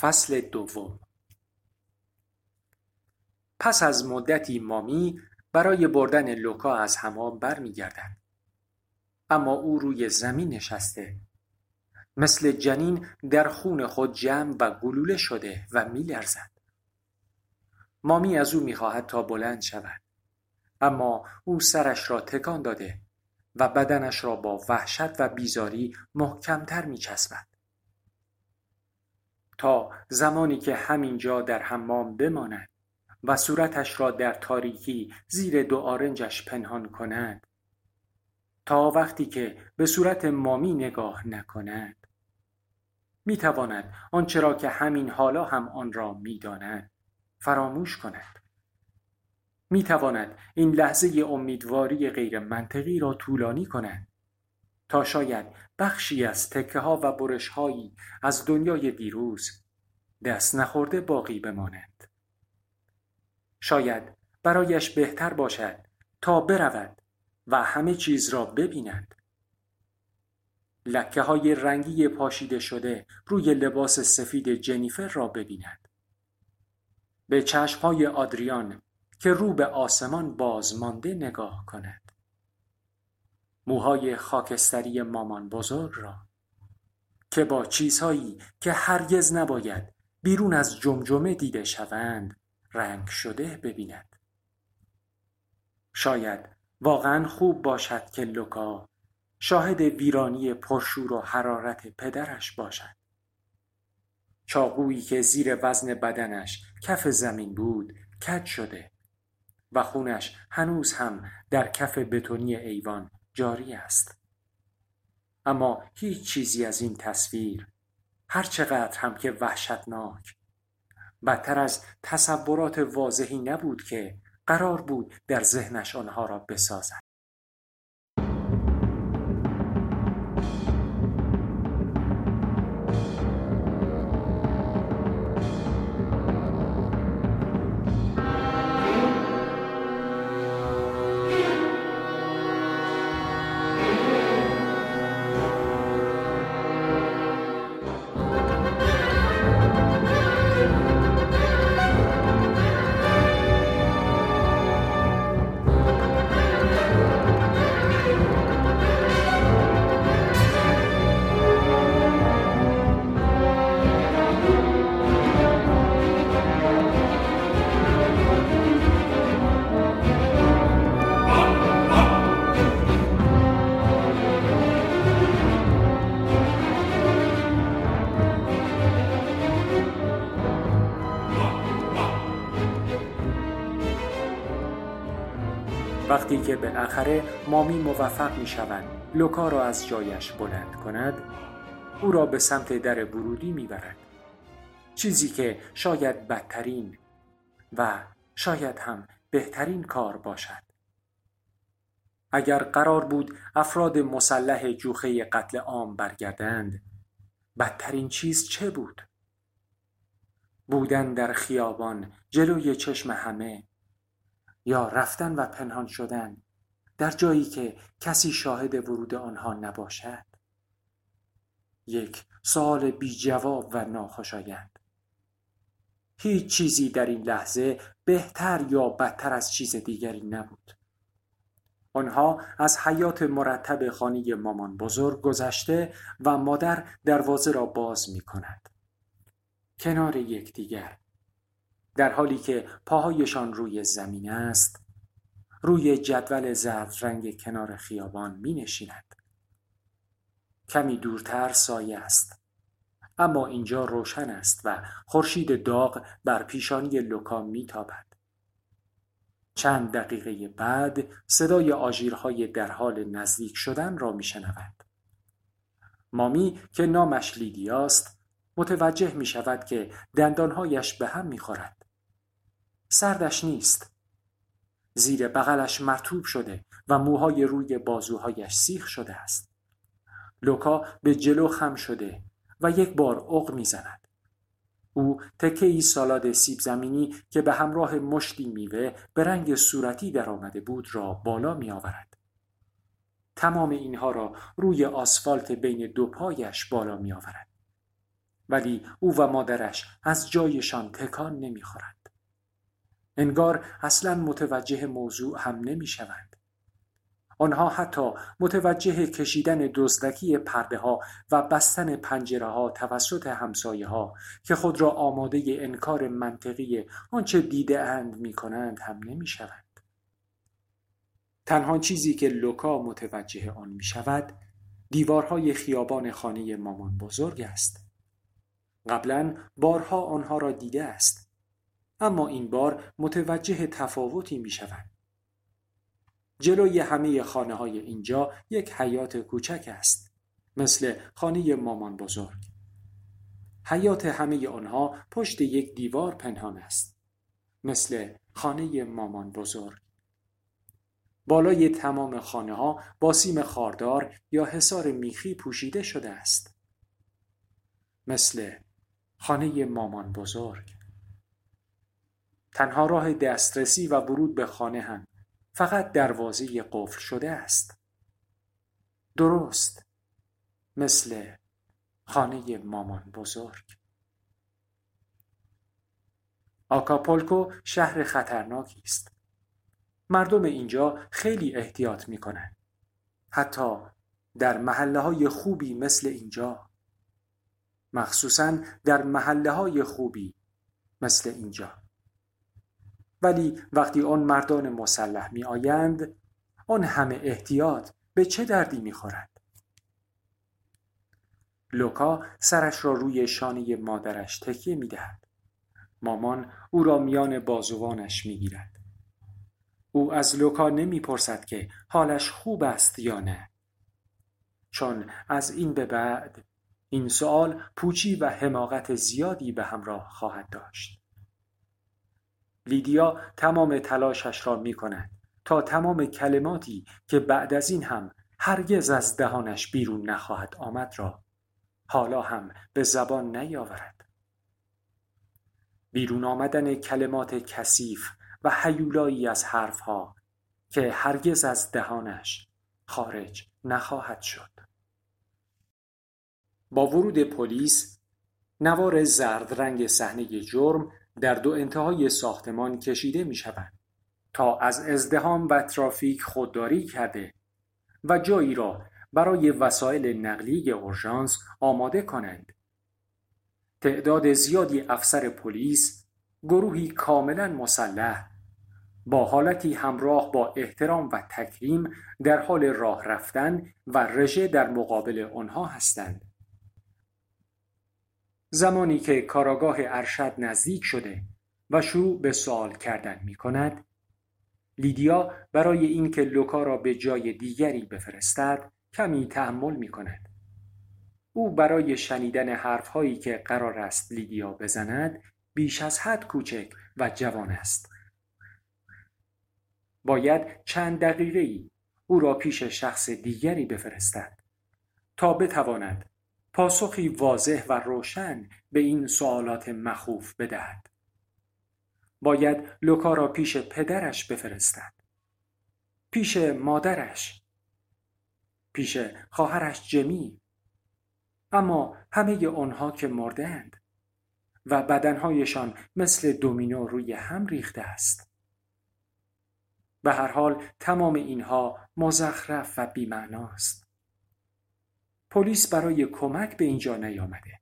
فصل دوم. پس از مدتی مامی برای بردن لوکا از حمام برمیگردد. اما او روی زمین نشسته. مثل جنین در خون خود جمع و گلوله شده و میلرزد. مامی از او می‌خواهد تا بلند شود. اما او سرش را تکان داده و بدنش را با وحشت و بیزاری محکمتر میچسبد. تا زمانی که همینجا در حمام بماند و صورتش را در تاریکی زیر دو آرنجش پنهان کند تا وقتی که به صورت مامی نگاه نکند. می‌تواند آنچه را که همین حالا هم آن را می‌داند فراموش کند. می‌تواند این لحظه امیدواری غیر منطقی را طولانی کند. تا شاید بخشی از تکه ها و برش هایی از دنیای دیروز دست نخورده باقی بماند. شاید برایش بهتر باشد تا برود و همه چیز را ببیند. لکه های رنگی پاشیده شده روی لباس سفید جنیفر را ببیند. به چشم های آدریان که رو به آسمان بازمانده نگاه کند. موهای خاکستری مامان بزرگ را که با چیزهایی که هرگز نباید بیرون از جمجمه دیده شوند رنگ شده ببیند. شاید واقعا خوب باشد که لوکا شاهد ویرانی پرشور و حرارت پدرش باشد. چاقویی که زیر وزن بدنش کف زمین بود کج شده و خونش هنوز هم در کف بتونی ایوان جاری است. اما هیچ چیزی از این تصویر هر چقدر هم که وحشتناک. بدتر از تصورات واضحی نبود که قرار بود در ذهنش آنها را بسازد. وقتی که بالاخره مامی موفق می شود لوکا را از جایش بلند کند او را به سمت در ورودی می برد. چیزی که شاید بدترین و شاید هم بهترین کار باشد اگر قرار بود افراد مسلح جوخه قتل عام برگردند بدترین چیز چه بود؟ بودن در خیابان جلوی چشم همه یا رفتن و پنهان شدن در جایی که کسی شاهد ورود آنها نباشد؟ یک سوال بی جواب و ناخوشایند. هیچ چیزی در این لحظه بهتر یا بدتر از چیز دیگری نبود. آنها از حیات مرتب خانه مامان بزرگ گذشته و مادر دروازه را باز می کند. کنار یکدیگر در حالی که پاهایشان روی زمین است روی جدول زرد رنگ کنار خیابان می نشیند. کمی دورتر سایه است اما اینجا روشن است و خورشید داغ بر پیشانی لوکا میتابد چند دقیقه بعد صدای آژیرهای در حال نزدیک شدن را میشنود مامی که نامش لیدیاست متوجه می شود که دندانهایش به هم می خورد. سردش نیست زیر بغلش مرتوب شده و موهای روی بازوهایش سیخ شده است لوکا به جلو خم شده و یک بار اق می‌زند او تکه ای سالاد سیب زمینی که به همراه مشتی میوه به رنگ صورتی در آمده بود را بالا می آورد. تمام اینها را روی آسفالت بین دو پایش بالا می آورد. ولی او و مادرش از جایشان تکان نمی‌خورند انگار اصلا متوجه موضوع هم نمی‌شوند آنها حتی متوجه کشیدن دزدکی پرده ها و بستن پنجره ها توسط همسایه ها که خود را آماده انکار منطقی آنچه دیده اند می کنند هم نمی شوند. تنها چیزی که لوکا متوجه آن می شود دیوارهای خیابان خانه مامان بزرگ است. قبلا بارها آنها را دیده است. اما این بار متوجه تفاوتی می شود. جلوی همه خانه های اینجا یک حیات کوچک است. مثل خانه مامان بزرگ. حیات همه آنها پشت یک دیوار پنهان است. مثل خانه مامان بزرگ. بالای تمام خانه ها با سیم خاردار یا حصار میخی پوشیده شده است. مثل خانه مامان بزرگ. تنها راه دسترسی و ورود به خانه هم فقط دروازه قفل شده است. درست مثل خانه مامان بزرگ. آکاپولکو شهر خطرناکی است. مردم اینجا خیلی احتیاط می کنند. حتی در محله های خوبی مثل اینجا. مخصوصا در محله های خوبی مثل اینجا. ولی وقتی آن مردان مسلح می آیند آن همه احتیاط به چه دردی می خورد؟ لوکا سرش را روی شانه مادرش تکیه می دهد. مامان او را میان بازوانش می گیرد. او از لوکا نمی‌پرسد که حالش خوب است یا نه چون از این به بعد این سوال پوچی و حماقت زیادی به همراه خواهد داشت لیدیا تمام تلاشش را می کند تا تمام کلماتی که بعد از این هم هرگز از دهانش بیرون نخواهد آمد را حالا هم به زبان نیاورد. بیرون آمدن کلمات کثیف و حیولایی از حرفها که هرگز از دهانش خارج نخواهد شد. با ورود پلیس نوار زرد رنگ صحنه جرم در دو انتهای ساختمان کشیده می شود تا از ازدهام و ترافیک خودداری کرده و جایی را برای وسایل نقلیه اورژانس آماده کنند. تعداد زیادی افسر پلیس گروهی کاملا مسلح با حالتی همراه با احترام و تکریم در حال راه رفتن و رژه در مقابل آنها هستند. زمانی که کاراگاه ارشد نزدیک شده و شروع به سوال کردن می کند، لیدیا برای اینکه لوکا را به جای دیگری بفرستد کمی تحمل می کند. او برای شنیدن حرفهایی که قرار است لیدیا بزند بیش از حد کوچک و جوان است. باید چند دقیقه ای او را پیش شخص دیگری بفرستد تا بتواند پاسخی واضح و روشن به این سوالات مخوف بدهد. باید لوکا را پیش پدرش بفرستد. پیش مادرش. پیش خواهرش جمی. اما همه آنها که مردند و بدنهایشان مثل دومینو روی هم ریخته است. به هر حال تمام اینها مزخرف و بیمعناست. پلیس برای کمک به اینجا نیامده.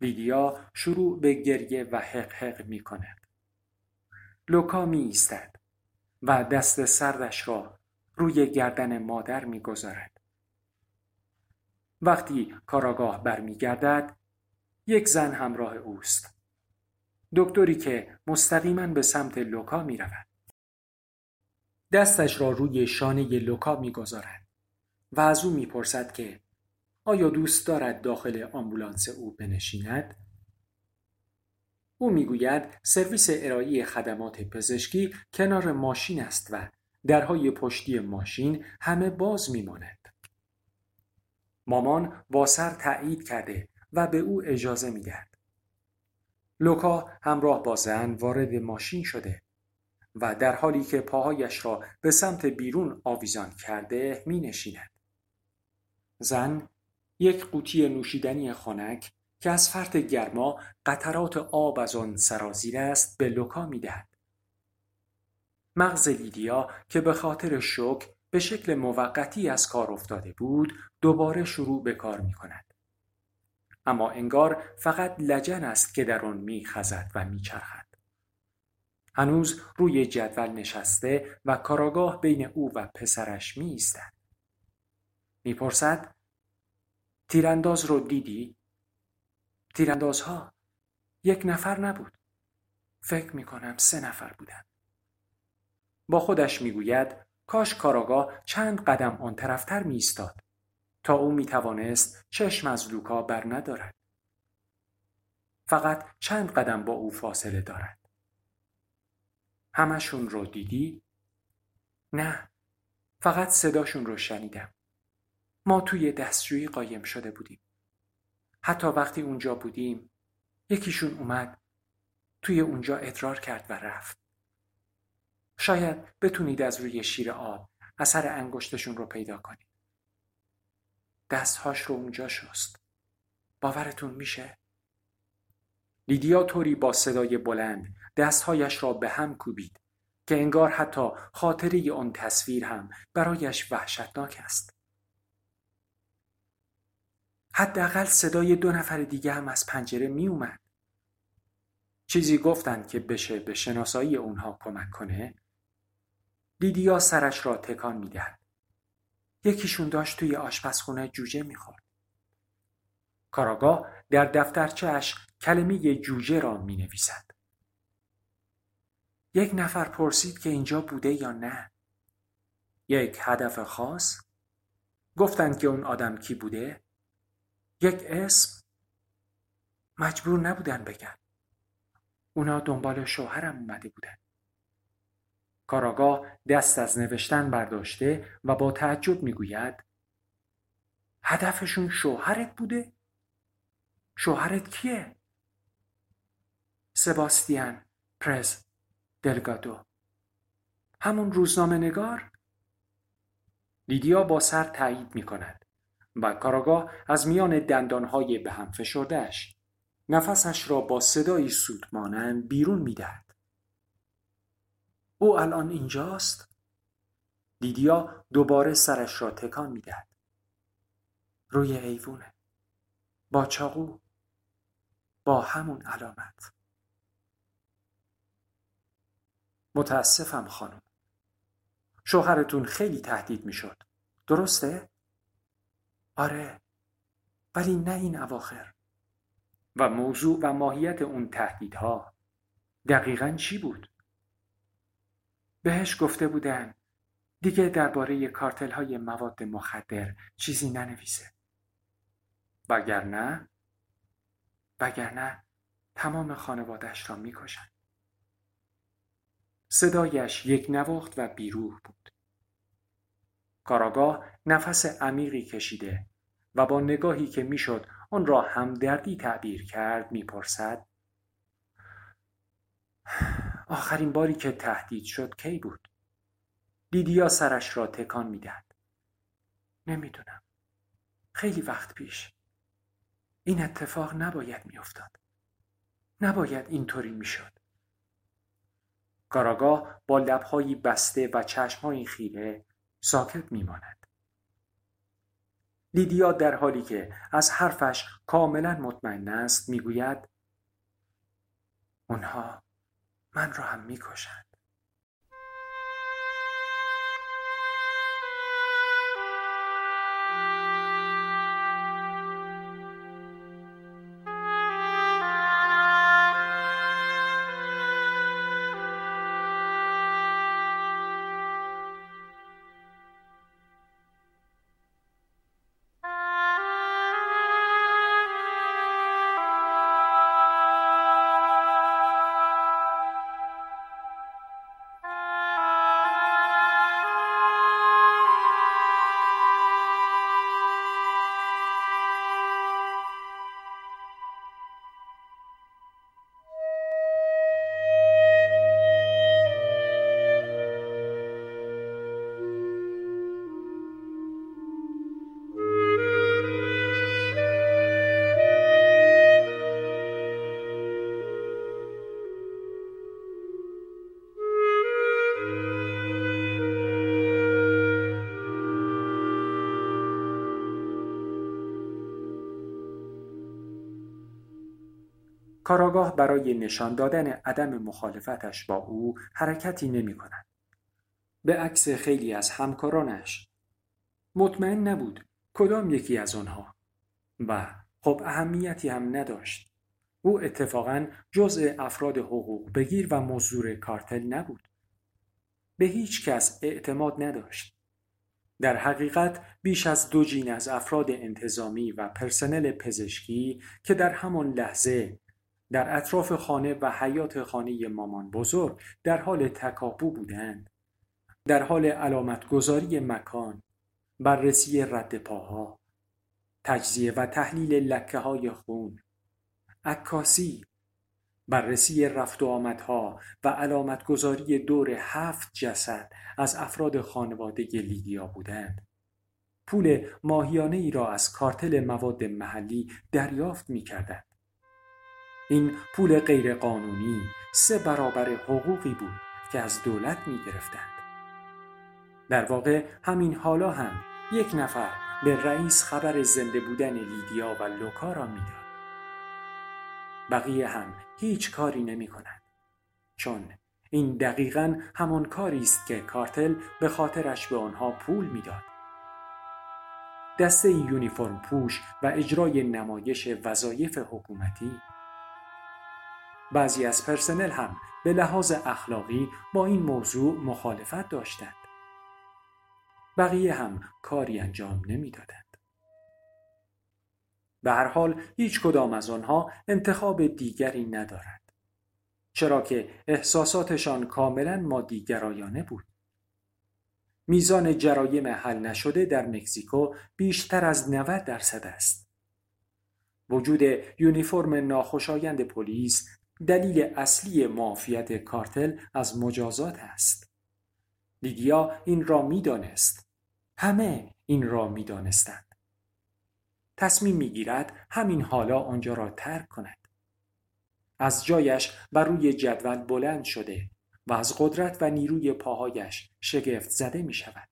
لیدیا شروع به گریه و حق حق می کند. لوکا می ایستد و دست سردش را روی گردن مادر می گذارد. وقتی کاراگاه برمیگردد یک زن همراه اوست. دکتری که مستقیما به سمت لوکا می رود. دستش را روی شانه لوکا می‌گذارد و از او می‌پرسد که آیا دوست دارد داخل آمبولانس او بنشیند؟ او می‌گوید سرویس ارائه خدمات پزشکی کنار ماشین است و درهای پشتی ماشین همه باز میماند. مامان با سر تایید کرده و به او اجازه می‌دهد. لوکا همراه با زن وارد ماشین شده و در حالی که پاهایش را به سمت بیرون آویزان کرده می نشیند. زن یک قوطی نوشیدنی خنک که از فرط گرما قطرات آب از آن سرازیر است به لوکا می‌دهد مغز لیدیا که به خاطر شوک به شکل موقتی از کار افتاده بود دوباره شروع به کار می کند. اما انگار فقط لجن است که در آن می خزد و می چرخد. هنوز روی جدول نشسته و کاراگاه بین او و پسرش می. می‌پرسد تیرانداز رو دیدی؟ تیراندازها یک نفر نبود. فکر می کنم سه نفر بودن. با خودش می‌گوید کاش کاراگاه چند قدم آن طرفتر می ایستاد تا او می توانست چشم از لوکا بر ندارد. فقط چند قدم با او فاصله دارد. همشون رو دیدی؟ نه فقط صداشون رو شنیدم. ما توی دستشویی قایم شده بودیم. حتی وقتی اونجا بودیم یکیشون اومد توی اونجا ادرار کرد و رفت. شاید بتونید از روی شیر آب اثر انگشتشون رو پیدا کنید. دستهاش رو اونجا شست. باورتون میشه؟ لیدیا طوری با صدای بلند دستهایش را به هم کوبید که انگار حتی خاطره آن تصویر هم برایش وحشتناک است. حداقل صدای دو نفر دیگه هم از پنجره می اومد. چیزی گفتند که بشه به شناسایی اونها کمک کنه لیدیا سرش را تکان می‌دهد. یکیشون داشت توی آشپزخونه جوجه می‌خورد. کاراگاه در دفترچهش کلمه جوجه را می نویسد. یک نفر پرسید که اینجا بوده یا نه. یک هدف خاص؟ گفتند که اون آدم کی بوده؟ یک اسم؟ مجبور نبودن بگن. اونا دنبال شوهرم اومده بودن. کاراگاه دست از نوشتن برداشته و با تعجب می‌گوید هدفشون شوهرت بوده؟ شوهرت کیه؟ سباستیان پرز دلگادو همون روزنامه نگار؟ لیدیا با سر تایید می کند و کاراگاه از میان دندانهای به هم فشردهش نفسش را با صدایی سود مانند بیرون می دهد. او الان اینجاست؟ لیدیا دوباره سرش را تکان می دهد. روی ایوونه. با چاقو. با همون علامت. متاسفم خانم. شوهرتون خیلی تهدید می شد. درسته؟ آره. ولی نه این اواخر. و موضوع و ماهیت اون تهدیدها دقیقا چی بود؟ بهش گفته بودن دیگه درباره کارتل های مواد مخدر چیزی ننویسه. وگرنه وگرنه تمام خانوادش را می‌کشن. صدایش یک نواخت و بیروح بود. کاراگاه نفس عمیقی کشیده و با نگاهی که می‌شد آن را همدردی تعبیر کرد می‌پرسد آخرین باری که تهدید شد کی بود؟ لیدیا سرش را تکان می‌دهد. نمی‌دونم. خیلی وقت پیش. این اتفاق نباید میافتاد. نباید اینطوری می‌شد. کاراگاه با لبهایی بسته و چشمهایی خیره ساکت میماند. لیدیا در حالی که از حرفش کاملا مطمئن است می‌گوید اونها من را هم می‌کشند. کاراگاه برای نشان دادن عدم مخالفتش با او حرکتی نمی کند. به عکس خیلی از همکارانش. مطمئن نبود کدام یکی از آنها. و خب اهمیتی هم نداشت. او اتفاقا جزء افراد حقوق بگیر و مزدور کارتل نبود. به هیچ کس اعتماد نداشت. در حقیقت بیش از دو جین از افراد انتظامی و پرسنل پزشکی که در همان لحظه در اطراف خانه و حیات خانه مامان بزرگ در حال تکاپو بودند در حال علامت گذاری مکان بررسی رد پاها تجزیه و تحلیل لکه های خون عکاسی بررسی رفت و آمدها و علامت گذاری دور هفت جسد از افراد خانواده لیدیا بودند. پول ماهیانه ای را از کارتل مواد محلی دریافت می کردند. این پول غیرقانونی سه برابر حقوقی بود که از دولت می گرفتند. در واقع همین حالا هم یک نفر به رئیس خبر زنده بودن لیدیا و لوکا را می‌داد. بقیه هم هیچ کاری نمی کنند. چون این دقیقا همان کاری است که کارتل به خاطرش به آنها پول می‌داد. دسته یونیفرم پوش و اجرای نمایش وظایف حکومتی بعضی از پرسنل هم به لحاظ اخلاقی با این موضوع مخالفت داشتند. بقیه هم کاری انجام نمی‌دادند. به هر حال هیچ کدام از آنها انتخاب دیگری ندارد. چرا که احساساتشان کاملا مادیگرایانه بود. میزان جرایم حل نشده در مکزیکو بیشتر از 90 درصد است. وجود یونیفرم ناخوشایند پلیس دلیل اصلی معافیت کارتل از مجازات است. لیدیا این را می‌دانست. همه این را می‌دانستند. تصمیم می‌گیرد همین حالا آنجا را ترک کند. از جایش بر روی جدول بلند شده و از قدرت و نیروی پاهایش شگفت زده می شود.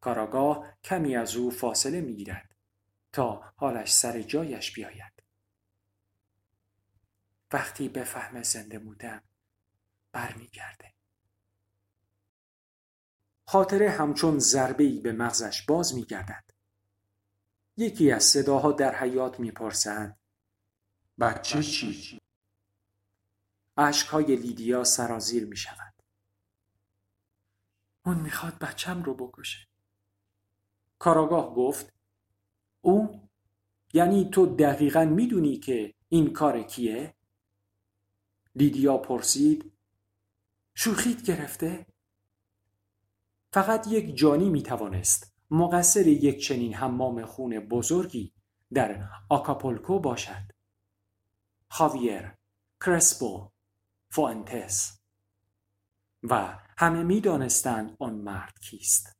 کاراگاه کمی از او فاصله می گیرد تا حالش سر جایش بیاید. وقتی به فهم زنده بودم برمیگرده. خاطره همچون ضربه‌ای به مغزش باز میگردد. یکی از صداها در حیات می‌پرسد بچه چی؟ اشکهای لیدیا سرازیر می شود. اون می‌خواد بچم رو بکشه. کاراگاه گفت او یعنی تو دقیقا می‌دونی که این کار کیه؟ لیدیا پرسید شوخیت گرفته؟ فقط یک جانی می توانست مقصر یک چنین حمام خون بزرگی در آکاپولکو باشد. خاویر، کرسپو، فوانتس و همه می دانستند آن مرد کیست.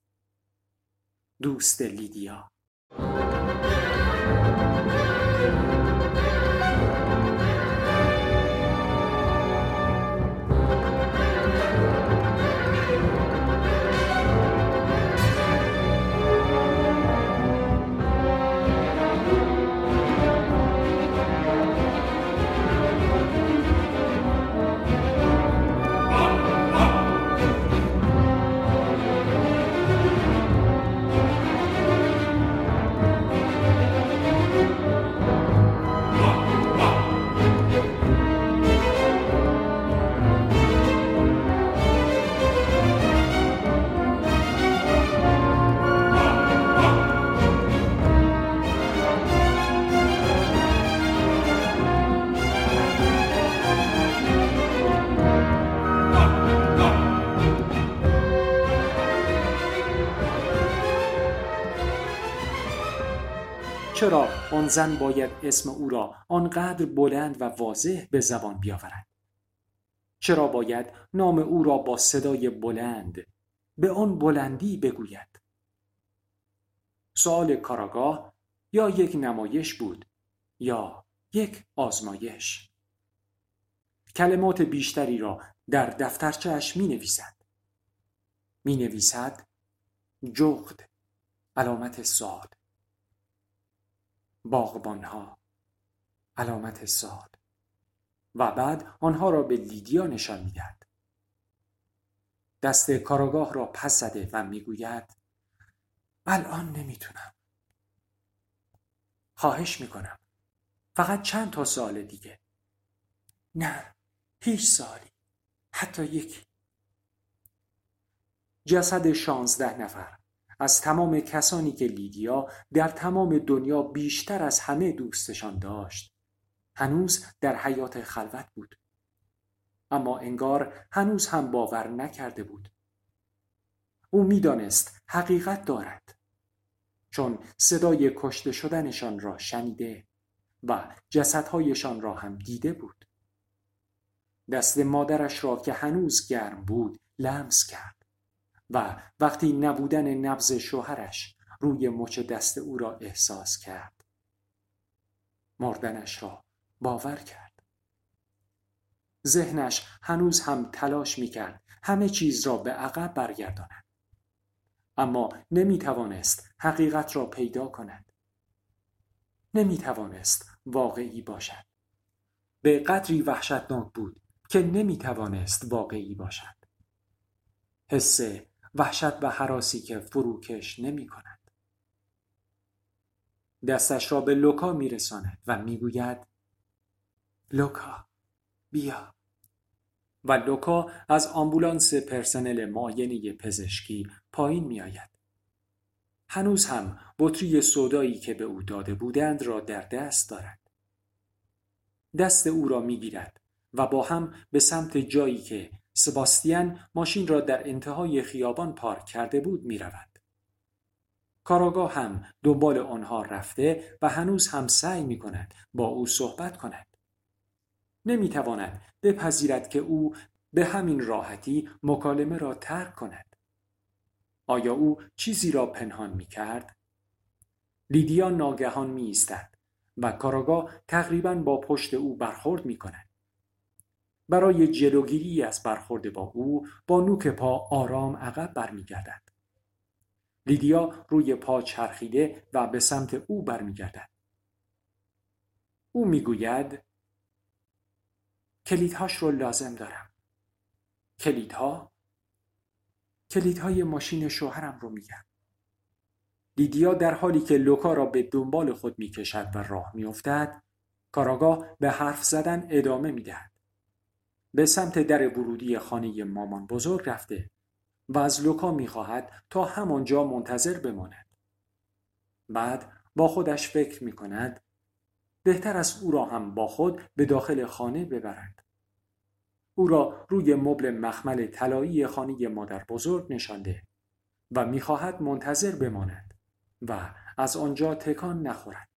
دوست لیدیا آن زن باید اسم او را آنقدر بلند و واضح به زبان بیاورد. چرا باید نام او را با صدای بلند به آن بلندی بگوید؟ سوال کاراگاه یا یک نمایش بود یا یک آزمایش؟ کلمات بیشتری را در دفترچهش می نویسد می نویسد جغد علامت سال باغبانها. علامت سال. و بعد آنها را به لیدیا نشان می‌دهد. دست کاراگاه را پس زده و می‌گوید الان نمی‌تونم. خواهش می‌کنم. فقط چند تا سال دیگه. نه هیچ سالی. حتی یک جسد شانزده نفر. از تمام کسانی که لیدیا در تمام دنیا بیشتر از همه دوستشان داشت. هنوز در حیات خلوت بود. اما انگار هنوز هم باور نکرده بود. او می‌دانست حقیقت دارد. چون صدای کشته شدنشان را شنیده و جسدهایشان را هم دیده بود. دست مادرش را که هنوز گرم بود لمس کرد. و وقتی نبودن نبز شوهرش روی مچ دست او را احساس کرد. مردنش را باور کرد. ذهنش هنوز هم تلاش می کرد همه چیز را به عقب برگرداند. اما نمی توانست حقیقت را پیدا کند. نمی توانست واقعی باشد. به قدری وحشتناک بود که نمی توانست واقعی باشد. حس وحشت و حراسی که فروکش نمی کند دستش را به لوکا می رساند و می گوید لوکا بیا و لوکا از آمبولانس پرسنل معاینه پزشکی پایین می آید. هنوز هم بطری سودایی که به او داده بودند را در دست دارد. دست او را می گیرد و با هم به سمت جایی که سباستیان ماشین را در انتهای خیابان پارک کرده بود می رود. کاراگاه هم دنبال آنها رفته و هنوز هم سعی می کند با او صحبت کند. نمی تواند بپذیرد که او به همین راحتی مکالمه را ترک کند. آیا او چیزی را پنهان می کرد؟ لیدیا ناگهان می ایستد و کاراگاه تقریبا با پشت او برخورد می کند. برای جلوگیری از برخورد با او با نوک پا آرام عقب برمیگردد. لیدیا روی پا چرخیده و به سمت او برمیگردد. او می‌گوید کلیدهاش رو لازم دارم. کلیدها؟ کلیدهای ماشین شوهرم رو میگم. لیدیا در حالی که لوکا را به دنبال خود می‌کشد و راه میافتد کاراگاه به حرف زدن ادامه می‌دهد به سمت در ورودی خانه مامان بزرگ رفته و از لوکا می‌خواهد تا همانجا منتظر بماند. بعد با خودش فکر می کند بهتر از او را هم با خود به داخل خانه ببرد. او را روی مبل مخمل طلایی خانه مادر بزرگ نشانده و می‌خواهد منتظر بماند و از آنجا تکان نخورد.